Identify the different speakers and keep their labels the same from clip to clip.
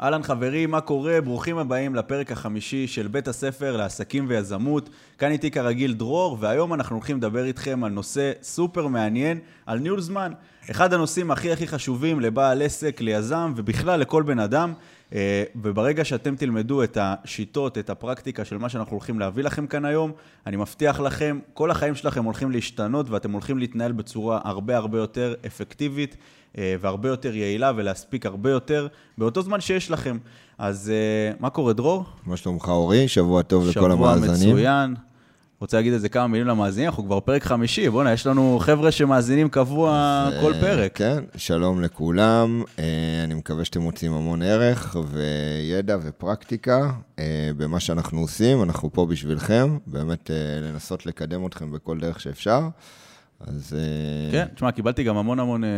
Speaker 1: אהלן חברים, מה קורה? ברוכים הבאים לפרק החמישי של בית הספר לעסקים ויזמות. כאן איתי כרגיל דרור, והיום אנחנו הולכים לדבר איתכם על נושא סופר מעניין, על ניהול זמן. אחד הנושאים הכי הכי חשובים לבעל עסק, ליזם ובכלל לכל בן אדם. אה, וברגע שאתם תלמדו את השיטות, את הפרקטיקה של מה שאנחנו הולכים להביא לכם כאן היום, אני מבטיח לכם, כל החיים שלכם הולכים להשתנות ואתם הולכים להתנהל בצורה הרבה הרבה יותר אפקטיבית והרבה יותר יעילה ולהספיק הרבה יותר באותו זמן שיש לכם. אז אה, מה קורה, דרור?
Speaker 2: מה שלומך, אורי? שבוע טוב שבוע לכל המאזינים.
Speaker 1: שבוע מצוין. רוצה להגיד איזה כמה מילים למאזינים, אנחנו כבר פרק חמישי, בואנה, יש לנו חבר'ה שמאזינים קבוע כל פרק.
Speaker 2: כן, שלום לכולם, אה, אני מקווה שאתם מוצאים המון ערך וידע ופרקטיקה במה שאנחנו עושים, אנחנו פה בשבילכם, באמת לנסות לקדם אתכם בכל דרך שאפשר. אז...
Speaker 1: אה, כן, תשמע, קיבלתי גם המון המון אה,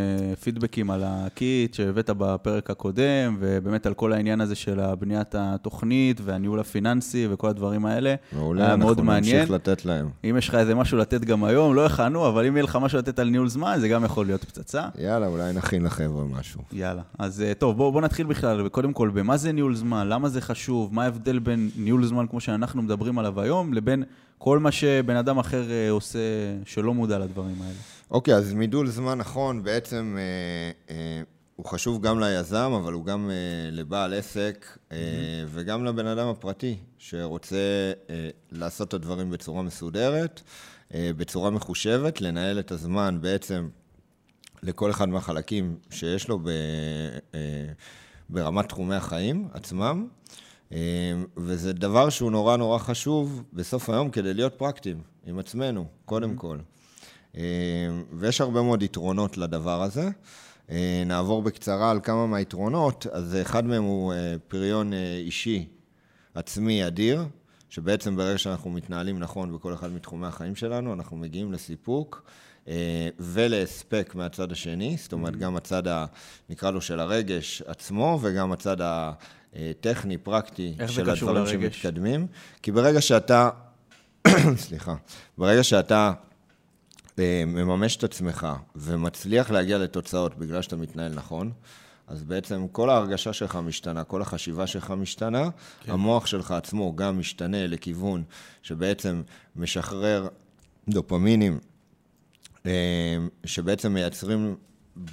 Speaker 1: פידבקים על הקיט שהבאת בפרק הקודם, ובאמת על כל העניין הזה של הבניית התוכנית והניהול הפיננסי וכל הדברים האלה.
Speaker 2: מעולה, אנחנו נמשיך לתת להם.
Speaker 1: אם יש לך איזה משהו לתת גם היום, לא הכנו, אבל אם יהיה לך משהו לתת על ניהול זמן, זה גם יכול להיות פצצה.
Speaker 2: יאללה, אולי נכין לחבר'ה משהו.
Speaker 1: יאללה. אז אה, טוב, בואו בוא נתחיל בכלל, קודם כל, במה זה ניהול זמן, למה זה חשוב, מה ההבדל בין ניהול זמן כמו שאנחנו מדברים עליו היום, לבין כל מה שבן אדם אחר עושה שלא מודע לדברים האלה.
Speaker 2: אוקיי, okay, אז מידול זמן נכון, בעצם אה, אה, הוא חשוב גם ליזם, אבל הוא גם אה, לבעל עסק אה, mm-hmm. וגם לבן אדם הפרטי, שרוצה אה, לעשות את הדברים בצורה מסודרת, אה, בצורה מחושבת, לנהל את הזמן בעצם לכל אחד מהחלקים שיש לו ב, אה, ברמת תחומי החיים עצמם. אמ, וזה דבר שהוא נורא נורא חשוב בסוף היום כדי להיות פרקטיים עם עצמנו, קודם mm-hmm. כל. אמ, ויש הרבה מאוד יתרונות לדבר הזה. אמ, נעבור בקצרה על כמה מהיתרונות. אז אחד מהם הוא אה, פריון אה, אישי עצמי אדיר, שבעצם ברגע שאנחנו מתנהלים נכון בכל אחד מתחומי החיים שלנו, אנחנו מגיעים לסיפוק. אה, ולהספק מהצד השני, זאת אומרת, mm-hmm. גם הצד, ה, נקרא לו, של הרגש עצמו, וגם הצד ה... טכני, פרקטי, של הדברים לרגש? שמתקדמים. כי ברגע שאתה, סליחה, ברגע שאתה אה, מממש את עצמך ומצליח להגיע לתוצאות בגלל שאתה מתנהל נכון, אז בעצם כל ההרגשה שלך משתנה, כל החשיבה שלך משתנה, כן. המוח שלך עצמו גם משתנה לכיוון שבעצם משחרר דופמינים, אה, שבעצם מייצרים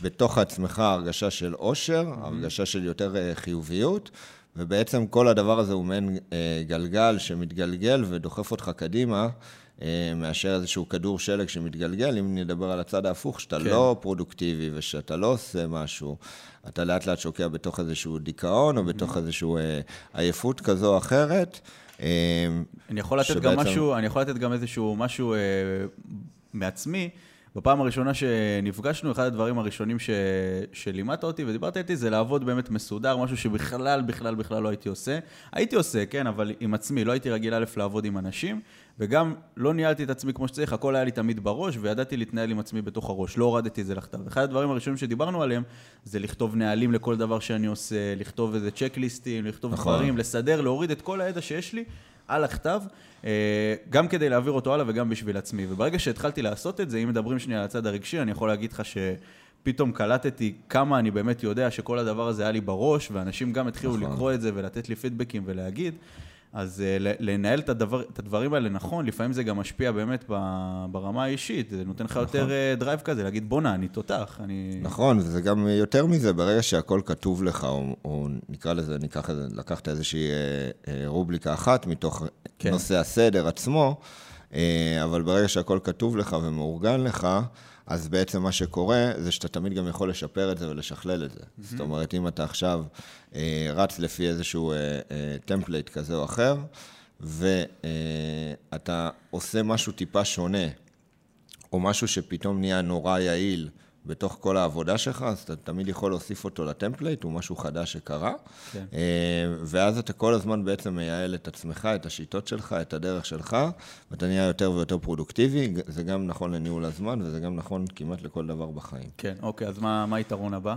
Speaker 2: בתוך עצמך הרגשה של עושר, mm-hmm. הרגשה של יותר אה, חיוביות, ובעצם כל הדבר הזה הוא מעין אה, גלגל שמתגלגל ודוחף אותך קדימה, מאשר איזשהו כדור שלג שמתגלגל, אם נדבר על הצד ההפוך, שאתה כן. לא פרודוקטיבי ושאתה לא עושה משהו, אתה לאט לאט שוקע בתוך איזשהו דיכאון, או mm-hmm. בתוך איזשהו עייפות כזו או אחרת.
Speaker 1: אני יכול לתת שבעצם... גם משהו, אני יכול לתת גם איזשהו משהו אה, מעצמי. בפעם הראשונה שנפגשנו, אחד הדברים הראשונים ש... שלימדת אותי ודיברת איתי זה לעבוד באמת מסודר, משהו שבכלל, בכלל, בכלל לא הייתי עושה. הייתי עושה, כן, אבל עם עצמי, לא הייתי רגיל א' לעבוד עם אנשים, וגם לא ניהלתי את עצמי כמו שצריך, הכל היה לי תמיד בראש, וידעתי להתנהל עם עצמי בתוך הראש, לא הורדתי את זה לכתב. אחד הדברים הראשונים שדיברנו עליהם, זה לכתוב נהלים לכל דבר שאני עושה, לכתוב איזה צ'קליסטים, לכתוב נכון. דברים, לסדר, להוריד את כל הידע שיש לי. על הכתב, אה, גם כדי להעביר אותו הלאה וגם בשביל עצמי. וברגע שהתחלתי לעשות את זה, אם מדברים שנייה על הצד הרגשי, אני יכול להגיד לך ש... פתאום קלטתי כמה אני באמת יודע שכל הדבר הזה היה לי בראש, ואנשים גם התחילו נכון. לקרוא את זה ולתת לי פידבקים ולהגיד. אז uh, לנהל את, הדבר, את הדברים האלה נכון, לפעמים זה גם משפיע באמת ברמה האישית, זה נותן לך נכון. יותר uh, drive כזה, להגיד בואנה, אני תותח, אני...
Speaker 2: נכון, וזה גם יותר מזה, ברגע שהכל כתוב לך, או, או נקרא לזה, ניקח לקחת איזושהי uh, רובריקה אחת מתוך כן. נושא הסדר עצמו, אבל ברגע שהכל כתוב לך ומאורגן לך, אז בעצם מה שקורה זה שאתה תמיד גם יכול לשפר את זה ולשכלל את זה. Mm-hmm. זאת אומרת, אם אתה עכשיו אה, רץ לפי איזשהו אה, אה, template כזה או אחר, ואתה אה, עושה משהו טיפה שונה, או משהו שפתאום נהיה נורא יעיל, בתוך כל העבודה שלך, אז אתה תמיד יכול להוסיף אותו ל template, הוא משהו חדש שקרה. כן. אה, ואז אתה כל הזמן בעצם מייעל את עצמך, את השיטות שלך, את הדרך שלך, ואתה נהיה יותר ויותר פרודוקטיבי. זה גם נכון לניהול הזמן, וזה גם נכון כמעט לכל דבר בחיים.
Speaker 1: כן, אוקיי, אז מה, מה היתרון הבא?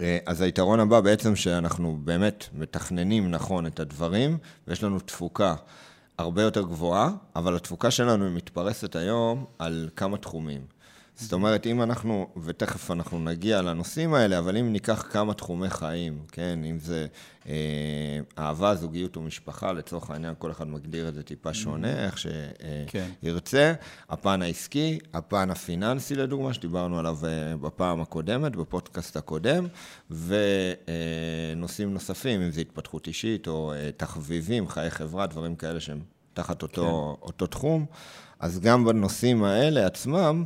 Speaker 2: אה, אז היתרון הבא בעצם שאנחנו באמת מתכננים נכון את הדברים, ויש לנו תפוקה הרבה יותר גבוהה, אבל התפוקה שלנו היא מתפרסת היום על כמה תחומים. זאת אומרת, אם אנחנו, ותכף אנחנו נגיע לנושאים האלה, אבל אם ניקח כמה תחומי חיים, כן, אם זה אה, אהבה, זוגיות ומשפחה, לצורך העניין, כל אחד מגדיר את זה טיפה שונה, איך שירצה. כן. הפן העסקי, הפן הפיננסי, לדוגמה, שדיברנו עליו אה, בפעם הקודמת, בפודקאסט הקודם, ונושאים נוספים, אם זה התפתחות אישית או אה, תחביבים, חיי חברה, דברים כאלה שהם תחת אותו, כן. אותו תחום. אז גם בנושאים האלה עצמם,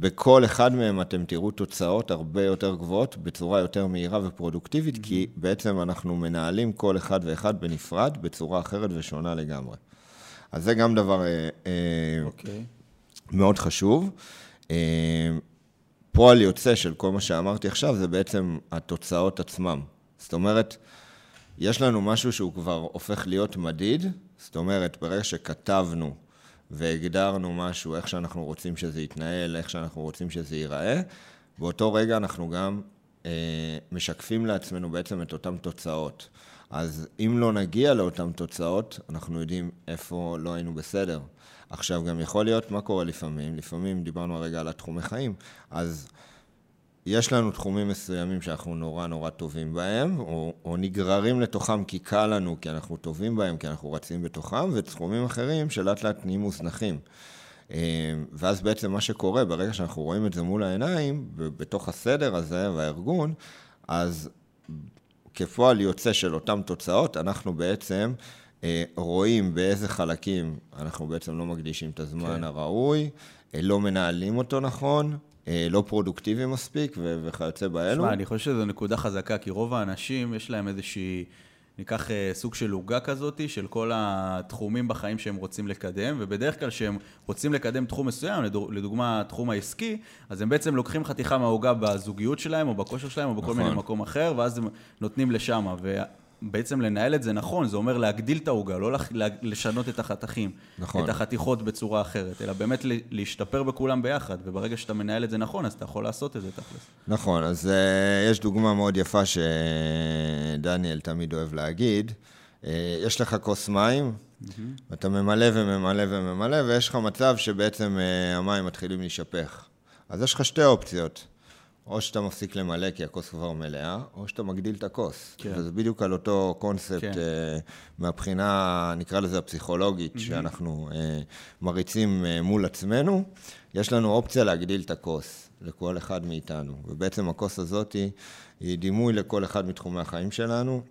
Speaker 2: בכל אחד מהם אתם תראו תוצאות הרבה יותר גבוהות, בצורה יותר מהירה ופרודוקטיבית, mm-hmm. כי בעצם אנחנו מנהלים כל אחד ואחד בנפרד, בצורה אחרת ושונה לגמרי. אז זה גם דבר okay. אה, אה, אוקיי. מאוד חשוב. אה, פועל יוצא של כל מה שאמרתי עכשיו, זה בעצם התוצאות עצמם. זאת אומרת, יש לנו משהו שהוא כבר הופך להיות מדיד, זאת אומרת, ברגע שכתבנו והגדרנו משהו, איך שאנחנו רוצים שזה יתנהל, איך שאנחנו רוצים שזה ייראה, באותו רגע אנחנו גם אה, משקפים לעצמנו בעצם את אותן תוצאות. אז אם לא נגיע לאותן תוצאות, אנחנו יודעים איפה לא היינו בסדר. עכשיו, גם יכול להיות, מה קורה לפעמים? לפעמים דיברנו הרגע על התחומי חיים, אז יש לנו תחומים מסוימים שאנחנו נורא נורא טובים בהם, או, או נגררים לתוכם כי קל לנו, כי אנחנו טובים בהם, כי אנחנו רצים בתוכם, ותחומים אחרים שלאט לאט נהיים מוזנחים. אה, ואז בעצם מה שקורה, ברגע שאנחנו רואים את זה מול העיניים, בתוך הסדר הזה והארגון, אז כפועל יוצא של אותן תוצאות, אנחנו בעצם אה, רואים באיזה חלקים אנחנו בעצם לא מקדישים את הזמן כן. הראוי, אה, לא מנהלים אותו נכון, לא פרודוקטיבי מספיק וכיוצא באלו.
Speaker 1: שמע, אני חושב שזו נקודה חזקה, כי רוב האנשים יש להם איזושהי, ניקח אה, סוג של עוגה כזאת, של כל התחומים בחיים שהם רוצים לקדם, ובדרך כלל כשהם רוצים לקדם תחום מסוים, לדוגמה התחום העסקי, אז הם בעצם לוקחים חתיכה מהעוגה בזוגיות שלהם, או בכושר שלהם, או בכל נכון. מיני מקום אחר, ואז הם נותנים לשם. בעצם לנהל את זה נכון, זה אומר להגדיל את העוגה, לא לשנות את החתכים, נכון. את החתיכות בצורה אחרת, אלא באמת להשתפר בכולם ביחד, וברגע שאתה מנהל את זה נכון, אז אתה יכול לעשות את זה תכלס.
Speaker 2: נכון, אז uh, יש דוגמה מאוד יפה שדניאל תמיד אוהב להגיד, uh, יש לך כוס מים, mm-hmm. אתה ממלא וממלא וממלא, ויש לך מצב שבעצם uh, המים מתחילים להישפך. אז יש לך שתי אופציות. או שאתה מפסיק למלא כי הכוס כבר מלאה, או שאתה מגדיל את הכוס. כן. וזה בדיוק על אותו קונספט כן. uh, מהבחינה, נקרא לזה הפסיכולוגית, mm-hmm. שאנחנו uh, מריצים uh, מול עצמנו. יש לנו אופציה להגדיל את הכוס לכל אחד מאיתנו. ובעצם הכוס הזאת היא, היא דימוי לכל אחד מתחומי החיים שלנו.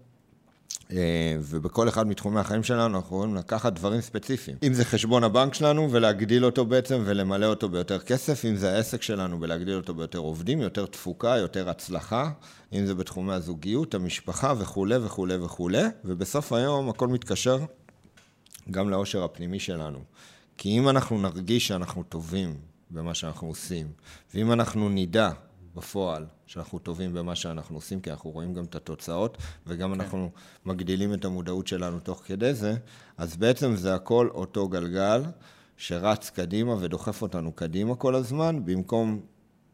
Speaker 2: אה, ובכל אחד מתחומי החיים שלנו אנחנו יכולים לקחת דברים ספציפיים. אם זה חשבון הבנק שלנו ולהגדיל אותו בעצם ולמלא אותו ביותר כסף, אם זה העסק שלנו ולהגדיל אותו ביותר עובדים, יותר תפוקה, יותר הצלחה, אם זה בתחומי הזוגיות, המשפחה וכולי וכולי וכולי, ובסוף היום הכל מתקשר גם לאושר הפנימי שלנו. כי אם אנחנו נרגיש שאנחנו טובים במה שאנחנו עושים, ואם אנחנו נדע בפועל, שאנחנו טובים במה שאנחנו עושים, כי אנחנו רואים גם את התוצאות, וגם כן. אנחנו מגדילים את המודעות שלנו תוך כדי זה, אז בעצם זה הכל אותו גלגל שרץ קדימה ודוחף אותנו קדימה כל הזמן, במקום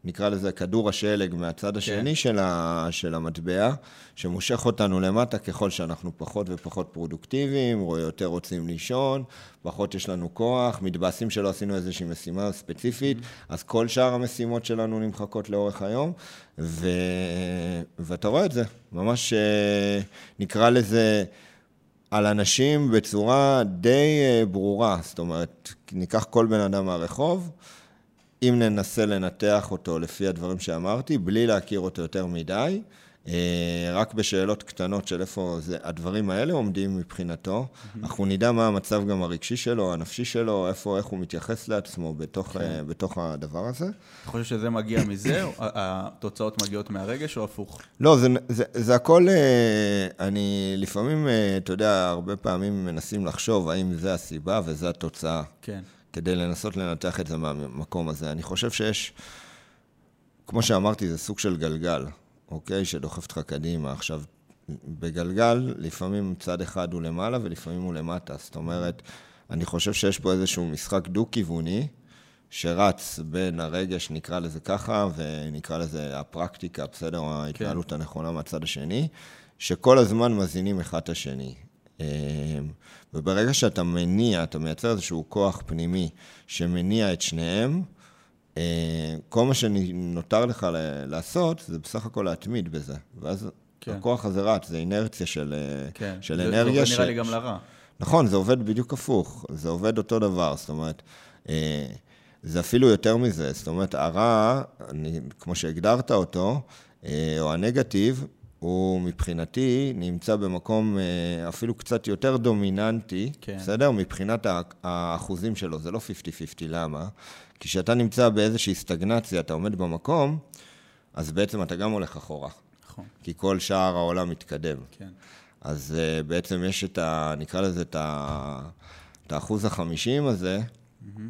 Speaker 2: נקרא לזה כדור השלג מהצד השני כן. של, ה, של המטבע, שמושך אותנו למטה ככל שאנחנו פחות ופחות פרודוקטיביים, או יותר רוצים לישון, פחות יש לנו כוח, מתבאסים שלא עשינו איזושהי משימה ספציפית, mm-hmm. אז כל שאר המשימות שלנו נמחקות לאורך היום, ו... ואתה רואה את זה, ממש אה, נקרא לזה... על אנשים בצורה די אה, ברורה, זאת אומרת, ניקח כל בן אדם מהרחוב, אם ננסה לנתח אותו לפי הדברים שאמרתי, בלי להכיר אותו יותר מדי, אה, רק בשאלות קטנות של איפה זה, הדברים האלה עומדים מבחינתו. אנחנו נדע מה המצב גם הרגשי שלו, הנפשי שלו, איפה, איך הוא מתייחס לעצמו בתוך. כן. uh, בתוך הדבר הזה.
Speaker 1: אתה חושב שזה מגיע מזה, או התוצאות מגיעות מהרגש, או הפוך?
Speaker 2: לא, זה, זה, זה הכל, uh, אני לפעמים, אתה יודע, הרבה פעמים מנסים לחשוב האם זה הסיבה וזה התוצאה. כן. כדי לנסות לנתח את זה מהמקום הזה. אני חושב שיש, כמו שאמרתי, זה סוג של גלגל, אוקיי? שדוחף אותך קדימה. עכשיו, בגלגל, לפעמים צד אחד הוא למעלה ולפעמים הוא למטה. זאת אומרת, אני חושב שיש פה איזשהו משחק דו-כיווני, שרץ בין הרגש, נקרא לזה ככה, ונקרא לזה הפרקטיקה, בסדר? כן. ההתנהלות הנכונה מהצד השני, שכל הזמן מזינים אחד את השני. אמ, וברגע שאתה מניע, אתה מייצר איזשהו כוח פנימי שמניע את שניהם, כל מה שנותר לך לעשות, זה בסך הכל להתמיד בזה. ואז כן. הכוח הזה רץ, זה אינרציה של, כן. של
Speaker 1: זה
Speaker 2: אנרגיה.
Speaker 1: זה נראה לי גם לרע.
Speaker 2: נכון, זה עובד בדיוק הפוך, זה עובד אותו דבר, זאת אומרת, זה אפילו יותר מזה, זאת אומרת, הרע, אני, כמו שהגדרת אותו, או הנגטיב, הוא מבחינתי נמצא במקום אה, אפילו קצת יותר דומיננטי, כן. בסדר? מבחינת האחוזים שלו, זה לא 50-50, למה? כי כשאתה נמצא באיזושהי סטגנציה, אתה עומד במקום, אז בעצם אתה גם הולך אחורה. נכון. כי כל שאר העולם מתקדם. כן. אז uh, בעצם יש את ה... נקרא לזה את, ה, את האחוז החמישים הזה, mm-hmm.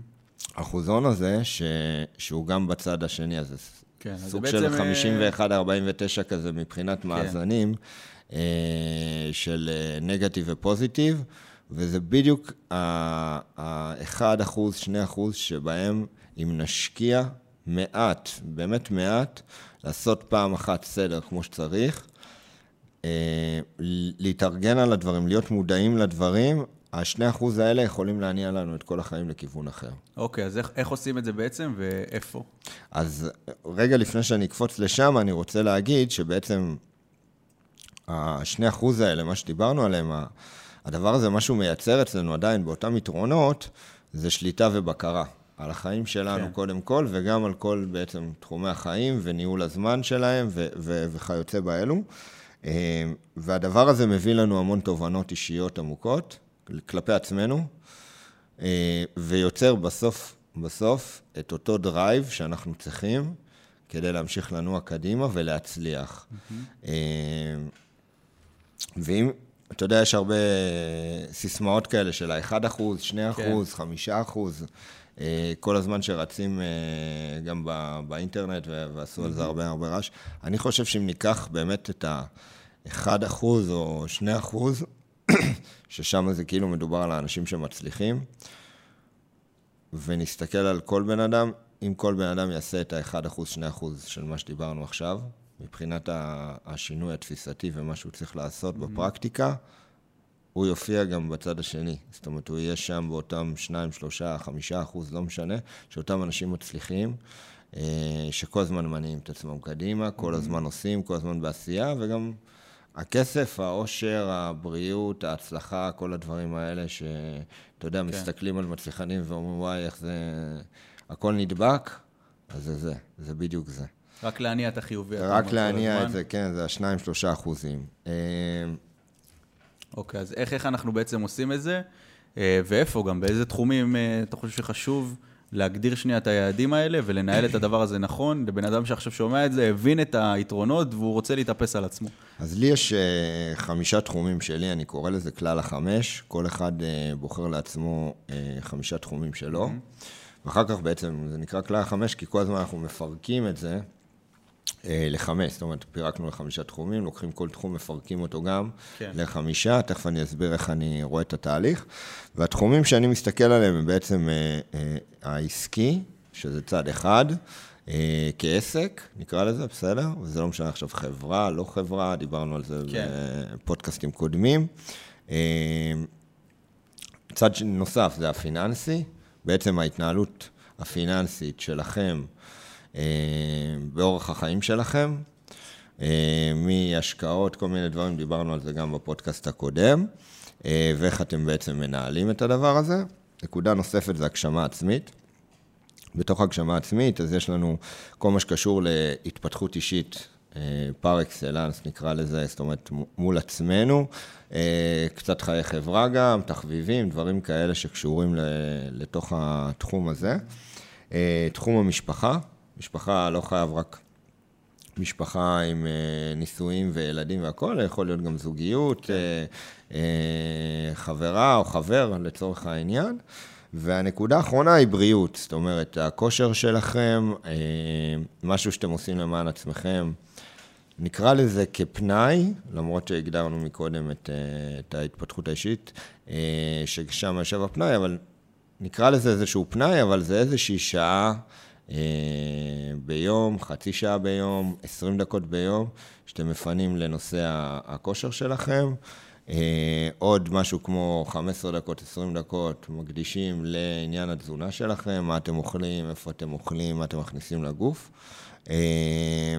Speaker 2: אחוזון הזה, ש, שהוא גם בצד השני, אז כן, סוג של 51-49 אה, כזה מבחינת כן. מאזנים, אה, של נגטיב אה, ופוזיטיב, וזה בדיוק ה-1 אחוז, 2 אחוז, שבהם אם נשקיע מעט, באמת מעט, לעשות פעם אחת סדר כמו שצריך, להתארגן על הדברים, להיות מודעים לדברים, השני אחוז האלה יכולים להניע לנו את כל החיים לכיוון אחר.
Speaker 1: אוקיי, אז איך, איך עושים את זה בעצם ואיפה?
Speaker 2: אז רגע לפני שאני אקפוץ לשם, אני רוצה להגיד שבעצם השני אחוז האלה, מה שדיברנו עליהם, הדבר הזה, מה שהוא מייצר אצלנו עדיין באותם יתרונות, זה שליטה ובקרה. על החיים שלנו כן. קודם כל, וגם על כל בעצם תחומי החיים וניהול הזמן שלהם ו- ו- וכיוצא באלו. אה, והדבר הזה מביא לנו המון תובנות אישיות עמוקות, כלפי עצמנו, אה, ויוצר בסוף, בסוף את אותו drive שאנחנו צריכים כדי להמשיך לנוע קדימה ולהצליח. Mm-hmm. ואם, אתה יודע, יש הרבה סיסמאות כאלה של ה-1%, 2%, כן. 5%, כל הזמן שרצים גם באינטרנט ועשו mm-hmm. על זה. הרבה הרבה רעש. אני חושב שאם ניקח באמת את ה-1% או 2%, ששם זה כאילו מדובר על האנשים שמצליחים, ונסתכל על כל בן אדם, אם כל בן אדם יעשה את ה-1%, 2% של מה שדיברנו עכשיו, מבחינת השינוי התפיסתי ומה שהוא צריך לעשות mm-hmm. בפרקטיקה, הוא יופיע גם בצד השני. זאת אומרת, הוא יהיה שם באותם 2, 3, 5 אחוז, לא משנה, שאותם אנשים מצליחים, אה, שכל הזמן מניעים את עצמם קדימה, כל. הזמן עושים, כל הזמן בעשייה, וגם הכסף, העושר, הבריאות, ההצלחה, כל הדברים האלה, שאתה יודע, כן. מסתכלים על מצליחנים ואומרים, וואי, איך זה... הכל נדבק, אז זה זה, זה בדיוק זה.
Speaker 1: רק להניע את החיובי.
Speaker 2: רק להניע את זה, כן, זה השניים, שלושה אחוזים. אה,
Speaker 1: אוקיי, אז איך, איך אנחנו בעצם עושים את זה, אה, ואיפה גם, באיזה תחומים אה, אתה חושב שחשוב להגדיר שנייה את היעדים האלה ולנהל את הדבר הזה נכון, לבן אדם שעכשיו שומע את זה, הבין את היתרונות והוא רוצה להתאפס על עצמו.
Speaker 2: אז לי יש uh, חמישה תחומים שלי, אני קורא לזה כלל החמש, כל אחד uh, בוחר לעצמו uh, חמישה תחומים שלו. ואחר כך בעצם זה נקרא כלל החמש, כי כל הזמן אנחנו מפרקים את זה אה, לחמש, זאת אומרת, פירקנו לחמישה תחומים, לוקחים כל תחום, מפרקים אותו גם כן. לחמישה, תכף אני אסביר איך אני רואה את התהליך. והתחומים שאני מסתכל עליהם הם בעצם אה, אה, העסקי, שזה צד אחד, אה, כעסק, נקרא לזה, בסדר? וזה לא משנה עכשיו חברה, לא חברה, דיברנו על זה כן. בפודקאסטים קודמים. אה, צד נוסף זה הפיננסי, בעצם ההתנהלות הפיננסית שלכם, אה, באורח החיים שלכם, אה, מהשקעות, כל מיני דברים, דיברנו על זה גם בפודקאסט הקודם, אה, ואיך אתם בעצם מנהלים את הדבר הזה. נקודה נוספת זה הגשמה עצמית. בתוך הגשמה עצמית, אז יש לנו כל מה שקשור להתפתחות אישית, פר אקסלנס נקרא לזה, זאת אומרת מול עצמנו, קצת חיי חברה גם, תחביבים, דברים כאלה שקשורים לתוך התחום הזה. תחום המשפחה, משפחה לא חייב רק משפחה עם אה, נישואים וילדים והכול, יכול להיות גם זוגיות, כן. אה, אה, חברה או חבר לצורך העניין. והנקודה האחרונה היא בריאות, זאת אומרת, הכושר שלכם, משהו שאתם עושים למען עצמכם, נקרא לזה כפנאי, למרות שהגדרנו מקודם את, את ההתפתחות האישית, ששם יושב הפנאי, אבל נקרא לזה איזשהו פנאי, אבל זה איזושהי שעה אה, ביום, חצי שעה ביום, 20 דקות ביום, שאתם מפנים לנושא הכושר שלכם. אה, עוד משהו כמו 15 דקות, 20 דקות, מקדישים לעניין התזונה שלכם, מה אתם אוכלים, איפה אתם אוכלים, מה אתם מכניסים לגוף. אה,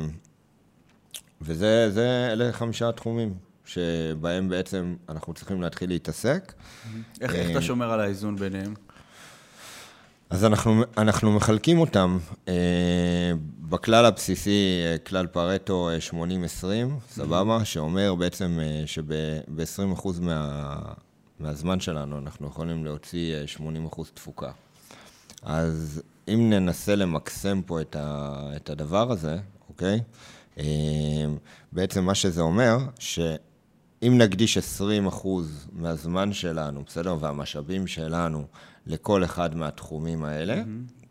Speaker 2: וזה, זה, אלה חמישה תחומים שבהם בעצם אנחנו צריכים להתחיל להתעסק.
Speaker 1: איך, איך אתה שומר על האיזון ביניהם?
Speaker 2: אז אנחנו, אנחנו מחלקים אותם אה, בכלל הבסיסי, אה, כלל פרטו 80-20, אה, סבבה? שאומר בעצם אה, שב-20% מה, מהזמן שלנו אנחנו יכולים להוציא 80% תפוקה. אז אם ננסה למקסם פה את, ה, את הדבר הזה, אוקיי? בעצם מה שזה אומר, שאם נקדיש 20% מהזמן שלנו, בסדר? והמשאבים שלנו לכל אחד מהתחומים האלה. Mm-hmm.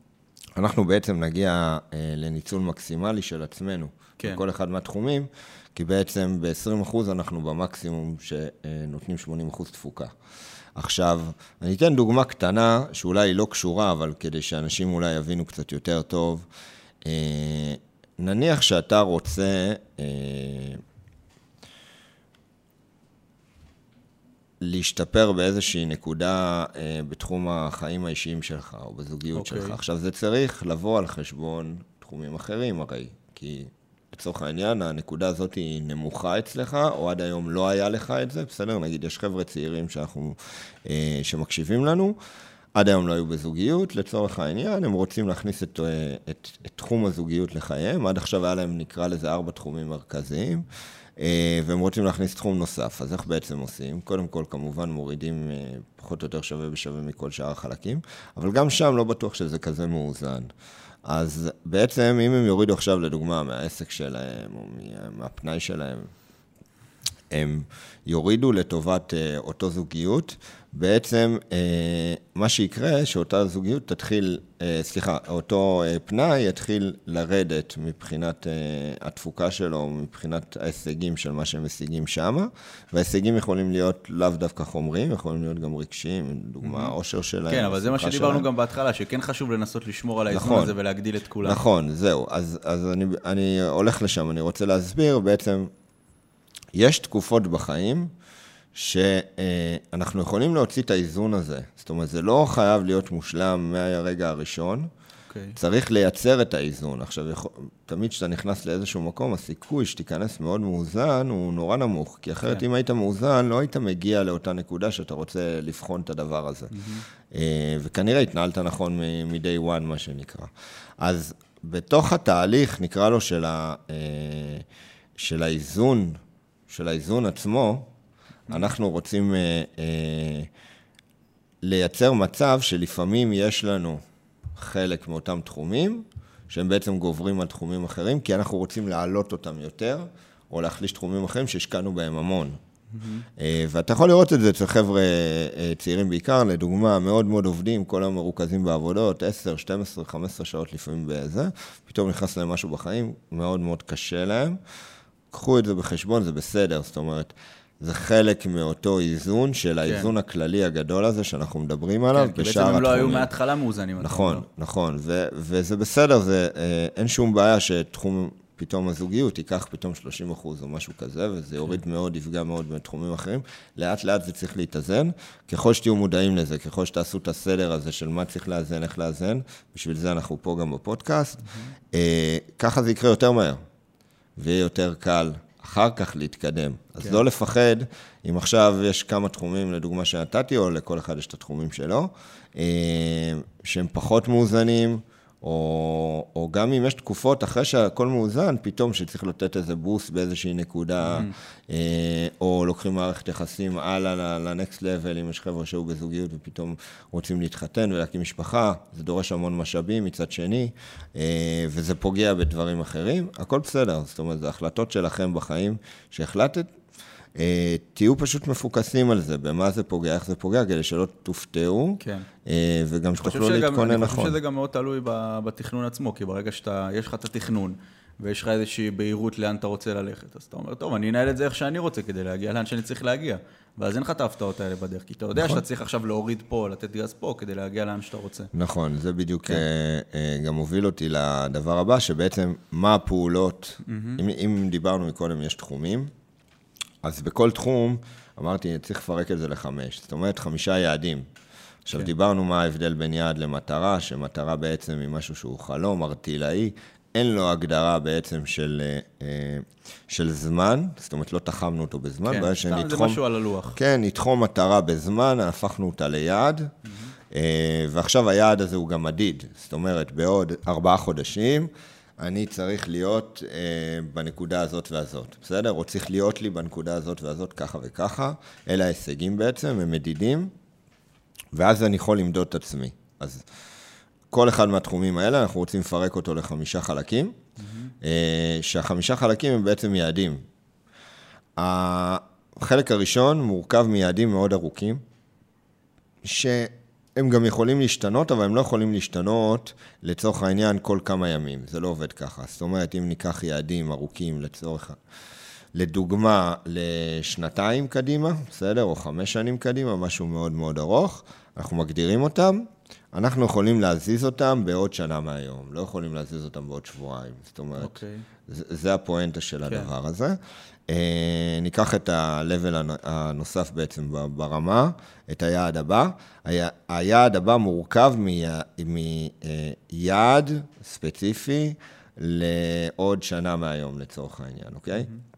Speaker 2: אנחנו בעצם נגיע אה, לניצול מקסימלי של עצמנו, כן. בכל אחד מהתחומים, כי בעצם ב-20% אנחנו במקסימום שנותנים 80% תפוקה. עכשיו, אני אתן דוגמה קטנה, שאולי היא לא קשורה, אבל כדי שאנשים אולי יבינו קצת יותר טוב. אה, נניח שאתה רוצה... אה, להשתפר באיזושהי נקודה אה, בתחום החיים האישיים שלך, או בזוגיות okay. אוקיי. שלך. עכשיו, זה צריך לבוא על חשבון תחומים אחרים הרי, כי לצורך העניין, הנקודה הזאת היא נמוכה אצלך, או עד היום לא היה לך את זה, בסדר? נגיד, יש חבר'ה צעירים שאנחנו, אה, שמקשיבים לנו, עד היום לא היו בזוגיות, לצורך העניין, הם רוצים להכניס את, אה, את, את תחום הזוגיות לחייהם, עד עכשיו היה להם, נקרא לזה, ארבע תחומים מרכזיים. אה, והם רוצים להכניס תחום נוסף, אז איך בעצם עושים? קודם כל, כמובן, מורידים אה, פחות או יותר שווה בשווה מכל שאר החלקים, אבל גם שם לא בטוח שזה כזה מאוזן. אז בעצם, אם הם יורידו עכשיו, לדוגמה, מהעסק שלהם, או מהפנאי שלהם, הם יורידו לטובת אה, אותו זוגיות, בעצם אה, מה שיקרה, שאותה זוגיות תתחיל, אה, סליחה, אותו פנאי יתחיל לרדת מבחינת התפוקה שלו, מבחינת ההישגים של מה שהם משיגים שם, וההישגים יכולים להיות לאו דווקא חומריים, יכולים להיות גם רגשיים, דוגמה, העושר שלהם.
Speaker 1: כן, אבל זה מה שדיברנו שלהם. גם בהתחלה, שכן חשוב לנסות לשמור על האיזון נכון, הזה ולהגדיל את כולם.
Speaker 2: נכון, זהו. אז, אז אני, אני הולך לשם, אני רוצה להסביר, בעצם, יש תקופות בחיים, שאנחנו יכולים להוציא את האיזון הזה. זאת אומרת, זה לא חייב להיות מושלם מהרגע הראשון. Okay. אוקיי. צריך לייצר את האיזון. עכשיו, תמיד כשאתה נכנס לאיזשהו מקום, הסיכוי שתיכנס מאוד מאוזן הוא נורא נמוך. כי אחרת, okay. כן. אם היית מאוזן, לא היית מגיע לאותה נקודה שאתה רוצה לבחון את הדבר הזה. Mm-hmm. וכנראה התנהלת נכון מ-day one, מה שנקרא. אז בתוך התהליך, נקרא לו, של, ה, אה, של האיזון, של האיזון עצמו, אנחנו רוצים אה, אה, לייצר מצב שלפעמים יש לנו חלק מאותם תחומים, שהם בעצם גוברים על תחומים אחרים, כי אנחנו רוצים להעלות אותם יותר, או להחליש תחומים אחרים שהשקענו בהם המון. Mm-hmm. ואתה יכול לראות את זה אצל חבר'ה צעירים בעיקר, לדוגמה, מאוד מאוד עובדים, כל היום מרוכזים בעבודות, 10, 12, 15 שעות לפעמים בזה, פתאום נכנס להם משהו בחיים, מאוד מאוד קשה להם. קחו את זה בחשבון, זה בסדר, זאת אומרת, זה חלק מאותו איזון של כן. האיזון הכללי הגדול הזה שאנחנו מדברים עליו
Speaker 1: כן, בשאר התחומים. כי בעצם הם לא היו מההתחלה מאוזנים.
Speaker 2: נכון, נכון, ו- וזה בסדר, זה, אה, אין שום בעיה שתחום, פתאום הזוגיות ייקח פתאום 30 אחוז או משהו כזה, וזה יוריד כן. מאוד, יפגע מאוד בתחומים אחרים. לאט לאט זה צריך להתאזן. ככל שתהיו מודעים לזה, ככל שתעשו את הסדר הזה של מה צריך לאזן, איך לאזן, בשביל זה אנחנו פה גם בפודקאסט. אה, ככה זה יקרה יותר מהר, ויהיה יותר קל אחר כך להתקדם. אז כן. לא לפחד, אם עכשיו יש כמה תחומים, לדוגמה שנתתי, או לכל אחד יש את התחומים שלו, אה, שהם פחות מאוזנים, או, או גם אם יש תקופות אחרי שהכל מאוזן, פתאום שצריך לתת איזה בוסט באיזושהי נקודה, mm-hmm. אה, או לוקחים מערכת יחסים הלאה לנקסט לבל, אם יש חבר'ה שהיו בזוגיות ופתאום רוצים להתחתן ולהקים משפחה, זה דורש המון משאבים מצד שני, אה, וזה פוגע בדברים אחרים, הכל בסדר, זאת אומרת, זה החלטות שלכם בחיים שהחלטת, תהיו פשוט מפוקסים על זה, במה זה פוגע, איך זה פוגע, כדי שלא תופתעו, כן. אה, וגם שתוכלו להתכונן נכון. אני
Speaker 1: חושב שזה גם מאוד תלוי בתכנון עצמו, כי ברגע שיש לך את התכנון, ויש לך איזושהי בהירות לאן אתה רוצה ללכת, אז אתה אומר, טוב, אני אנהל את זה איך שאני רוצה כדי להגיע לאן שאני צריך להגיע. ואז אין לך את ההפתעות האלה בדרך, כי אתה יודע נכון. שאתה צריך עכשיו להוריד פה, לתת גז פה, כדי להגיע לאן שאתה רוצה.
Speaker 2: נכון, זה בדיוק כן. אה, גם הוביל אותי לדבר הבא, שבעצם מה הפעולות, mm-hmm. אם, אם דיברנו מקודם, יש תחומים, אז בכל תחום, אמרתי, צריך לפרק את זה לחמש. זאת אומרת, חמישה יעדים. עכשיו, כן. דיברנו מה ההבדל בין יעד למטרה, שמטרה בעצם היא משהו שהוא חלום, ארטילאי, אין לו הגדרה בעצם של, אה, של זמן, זאת אומרת, לא תחמנו אותו בזמן.
Speaker 1: כן, סתם זה משהו על הלוח.
Speaker 2: כן, נתחום מטרה בזמן, הפכנו אותה ליעד, mm-hmm. ועכשיו היעד הזה הוא גם מדיד. זאת אומרת, בעוד ארבעה חודשים, אני צריך להיות אה, בנקודה הזאת והזאת, בסדר? או צריך להיות לי בנקודה הזאת והזאת ככה וככה. אלה ההישגים בעצם, הם מדידים, ואז אני יכול למדוד את עצמי. אז כל אחד מהתחומים האלה, אנחנו רוצים לפרק אותו לחמישה חלקים, mm-hmm. שהחמישה חלקים הם בעצם יעדים. החלק הראשון מורכב מיעדים מאוד ארוכים, שהם גם יכולים להשתנות, אבל הם לא יכולים להשתנות לצורך העניין כל כמה ימים. זה לא עובד ככה. זאת אומרת, אם ניקח יעדים ארוכים לצורך... לדוגמה, לשנתיים קדימה, בסדר? או חמש שנים קדימה, משהו מאוד מאוד ארוך, אנחנו מגדירים אותם, אנחנו יכולים להזיז אותם בעוד שנה מהיום, לא יכולים להזיז אותם בעוד שבועיים. זאת אומרת, okay. אוקיי. זה, זה הפואנטה של כן. הדבר הזה. אה, ניקח את ה-level הנוסף בעצם ברמה, את היעד הבא. היה, היעד הבא מורכב מיעד ספציפי לעוד שנה מהיום, לצורך העניין, אוקיי? Mm-hmm.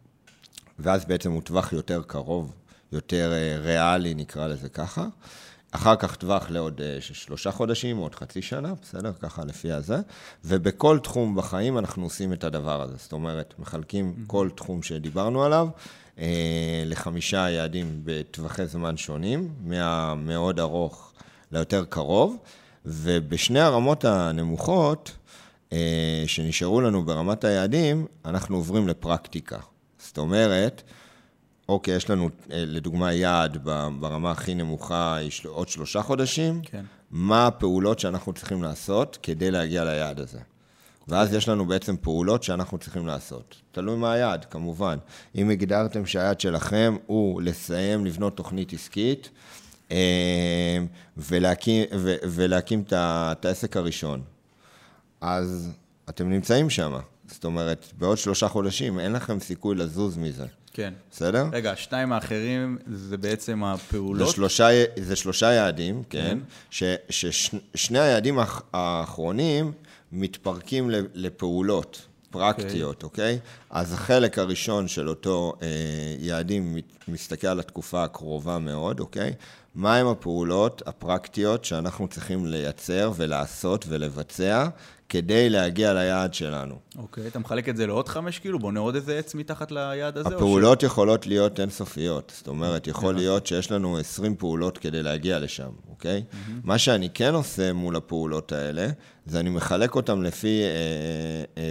Speaker 2: ואז בעצם הוא טווח יותר קרוב, יותר אה, ריאלי, נקרא לזה ככה. אחר כך טווח לעוד אה, שלושה חודשים, עוד חצי שנה, בסדר? ככה לפי הזה. ובכל תחום בחיים אנחנו עושים את הדבר הזה. זאת אומרת, מחלקים mm-hmm. כל תחום שדיברנו עליו לחמישה יעדים בטווחי זמן שונים, מהמאוד ארוך ליותר קרוב, ובשני הרמות הנמוכות, אה, שנשארו לנו ברמת היעדים, אנחנו עוברים לפרקטיקה. זאת אומרת, אוקיי, יש לנו אה, לדוגמה יעד ברמה הכי נמוכה, יש עוד שלושה חודשים, כן. מה הפעולות שאנחנו צריכים לעשות כדי להגיע ליעד הזה. ואז יש לנו בעצם פעולות שאנחנו צריכים לעשות. תלוי מה היעד, כמובן. אם הגדרתם שהיעד שלכם הוא לסיים לבנות תוכנית עסקית אה, ולהקים, ולהקים את העסק הראשון, אז אתם נמצאים שם. זאת אומרת, בעוד שלושה חודשים אין לכם סיכוי לזוז מזה.
Speaker 1: כן.
Speaker 2: בסדר?
Speaker 1: רגע, השניים האחרים זה בעצם הפעולות?
Speaker 2: זה שלושה, זה שלושה יעדים, כן, כן. ששני היעדים האחרונים מתפרקים לפעולות פרקטיות, אוקיי? Okay. Okay? אז החלק הראשון של אותו אה, יעדים מסתכל על התקופה הקרובה מאוד, אוקיי? Okay? מהם הפעולות הפרקטיות שאנחנו צריכים לייצר ולעשות ולבצע כדי להגיע ליעד שלנו.
Speaker 1: אוקיי, אתה מחלק את זה לעוד חמש, כאילו? בונה עוד איזה עץ מתחת ליעד הזה?
Speaker 2: הפעולות ש... יכולות להיות אינסופיות. זאת אומרת, יכול להיות שיש לנו 20 פעולות כדי להגיע לשם, אוקיי? Mm-hmm. מה שאני כן עושה מול הפעולות האלה, זה אני מחלק אותן לפי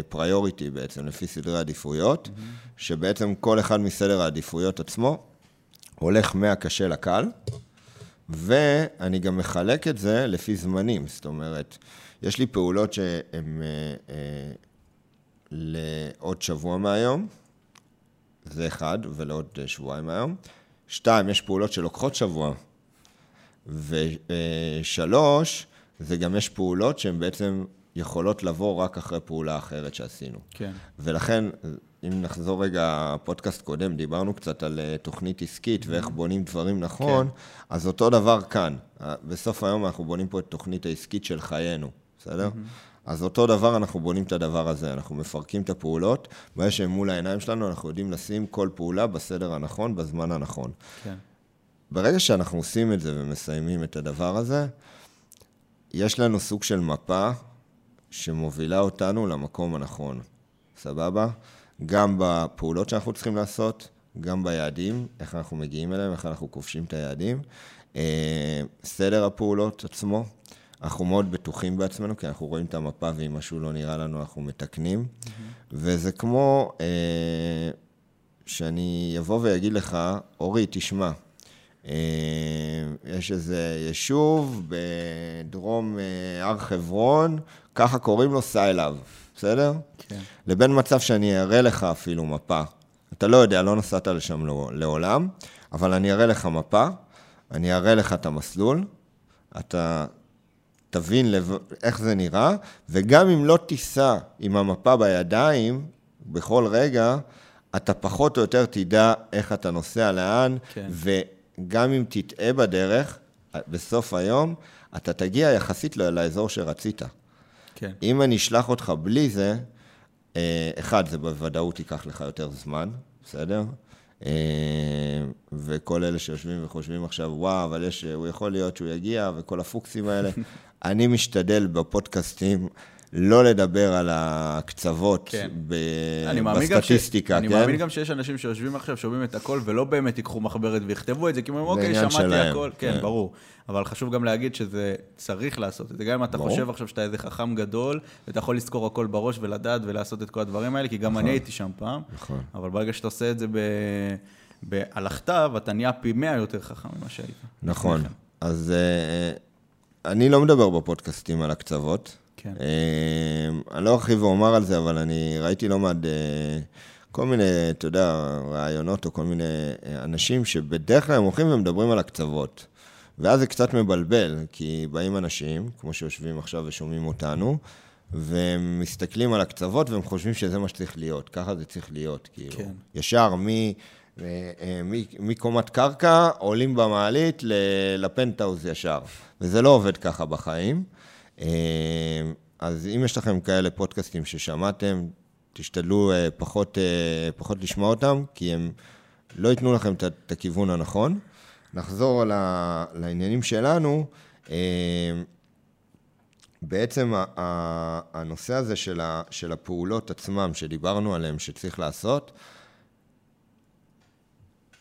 Speaker 2: פריוריטי uh, uh, בעצם, לפי סדרי עדיפויות, mm-hmm. שבעצם כל אחד מסדר העדיפויות עצמו הולך מהקשה לקל, ואני גם מחלק את זה לפי זמנים, זאת אומרת... יש לי פעולות שהן אה, אה, לעוד שבוע מהיום, זה אחד, ולעוד אה, שבועיים מהיום. שתיים, יש פעולות שלוקחות שבוע. ושלוש, זה גם יש פעולות שהן בעצם יכולות לבוא רק אחרי פעולה אחרת שעשינו.
Speaker 1: כן.
Speaker 2: ולכן, אם נחזור רגע, פודקאסט קודם, דיברנו קצת על תוכנית עסקית mm-hmm. ואיך בונים דברים נכון, כן. אז אותו דבר כאן. בסוף היום אנחנו בונים פה את תוכנית העסקית של חיינו. בסדר? Mm-hmm. אז אותו דבר אנחנו בונים את הדבר הזה, אנחנו מפרקים את הפעולות, ברגע שהם מול העיניים שלנו, אנחנו יודעים לשים כל פעולה בסדר הנכון, בזמן הנכון. כן. ברגע שאנחנו עושים את זה ומסיימים את הדבר הזה, יש לנו סוג של מפה שמובילה אותנו למקום הנכון, סבבה? גם בפעולות שאנחנו צריכים לעשות, גם ביעדים, איך אנחנו מגיעים אליהם, איך אנחנו כובשים את היעדים. אה, סדר הפעולות עצמו, אנחנו מאוד בטוחים בעצמנו, כי אנחנו רואים את המפה, ואם משהו לא נראה לנו, אנחנו מתקנים. Mm-hmm. וזה כמו אה, שאני אבוא ואגיד לך, אורי, תשמע, אה, יש איזה יישוב בדרום אה, הר חברון, ככה קוראים לו, סע אליו, בסדר? כן. לבין מצב שאני אראה לך אפילו מפה. אתה לא יודע, לא נסעת לשם לעולם, אבל אני אראה לך מפה, אני אראה לך את המסלול, אתה תבין לב... איך זה נראה, וגם אם לא תיסע עם המפה בידיים בכל רגע, אתה פחות או יותר תדע איך אתה נוסע לאן,
Speaker 1: כן.
Speaker 2: וגם אם תטעה בדרך, בסוף היום, אתה תגיע יחסית לאזור שרצית.
Speaker 1: כן.
Speaker 2: אם אני אשלח אותך בלי זה, אה, אחד, זה בוודאות ייקח לך יותר זמן, בסדר? אה, וכל אלה שיושבים וחושבים עכשיו, וואו, אבל יש, הוא יכול להיות שהוא יגיע, וכל הפוקסים האלה. אני משתדל בפודקאסטים לא לדבר על הקצוות
Speaker 1: כן.
Speaker 2: ב...
Speaker 1: אני
Speaker 2: בסטטיסטיקה,
Speaker 1: ש...
Speaker 2: כן?
Speaker 1: אני מאמין גם שיש אנשים שיושבים עכשיו, שומעים את הכל, ולא באמת ייקחו מחברת ויכתבו את זה, כי הם אומרים, אוקיי, שמעתי
Speaker 2: שלהם,
Speaker 1: הכל. כן,
Speaker 2: כן.
Speaker 1: ברור. אבל חשוב גם להגיד שזה צריך לעשות את זה. גם אם אתה
Speaker 2: ברור.
Speaker 1: חושב עכשיו שאתה איזה חכם גדול, ואתה יכול לזכור הכל בראש ולדעת ולעשות את כל הדברים האלה, כי גם אני הייתי שם פעם.
Speaker 2: נכון.
Speaker 1: אבל ברגע שאתה עושה את זה ב... ב... על הכתב, אתה נהיה פי מאה יותר חכם ממה שהיית.
Speaker 2: נכון.
Speaker 1: כן.
Speaker 2: אז אה, אני לא מדבר בפודקאסטים על הקצוות.
Speaker 1: כן.
Speaker 2: אה, אני לא ארחיב ואומר על זה, אבל אני ראיתי לא מעט, אה, כל מיני, אתה יודע, רעיונות או כל מיני אה, אנשים שבדרך כלל הם הולכים ומדברים על הקצוות. ואז זה קצת מבלבל, כי באים אנשים, כמו שיושבים עכשיו ושומעים אותנו, והם מסתכלים על הקצוות והם חושבים שזה מה שצריך להיות, ככה זה צריך להיות, כאילו.
Speaker 1: כן.
Speaker 2: ישר מ... מקומת קרקע, עולים במעלית לפנטהאוז ישר. וזה לא עובד ככה בחיים. אה, אז אם יש לכם כאלה פודקאסטים ששמעתם, תשתדלו אה, פחות, אה, פחות לשמוע אותם, כי הם לא ייתנו לכם את הכיוון הנכון. נחזור לעניינים שלנו. בעצם הנושא הזה של הפעולות עצמם, שדיברנו עליהן, שצריך לעשות,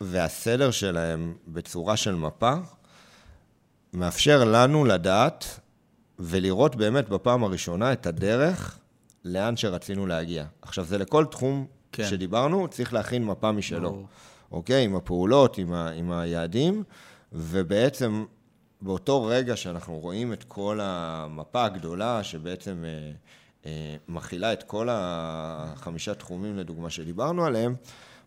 Speaker 2: והסדר שלהם בצורה של מפה, מאפשר לנו לדעת ולראות באמת בפעם הראשונה את הדרך לאן שרצינו להגיע. עכשיו, זה לכל תחום
Speaker 1: כן.
Speaker 2: שדיברנו, צריך להכין מפה משלו.
Speaker 1: ברור.
Speaker 2: אוקיי? עם הפעולות, עם, ה, עם היעדים, ובעצם באותו רגע שאנחנו רואים את כל המפה הגדולה, שבעצם אה, אה, מכילה את כל החמישה תחומים, לדוגמה, שדיברנו עליהם,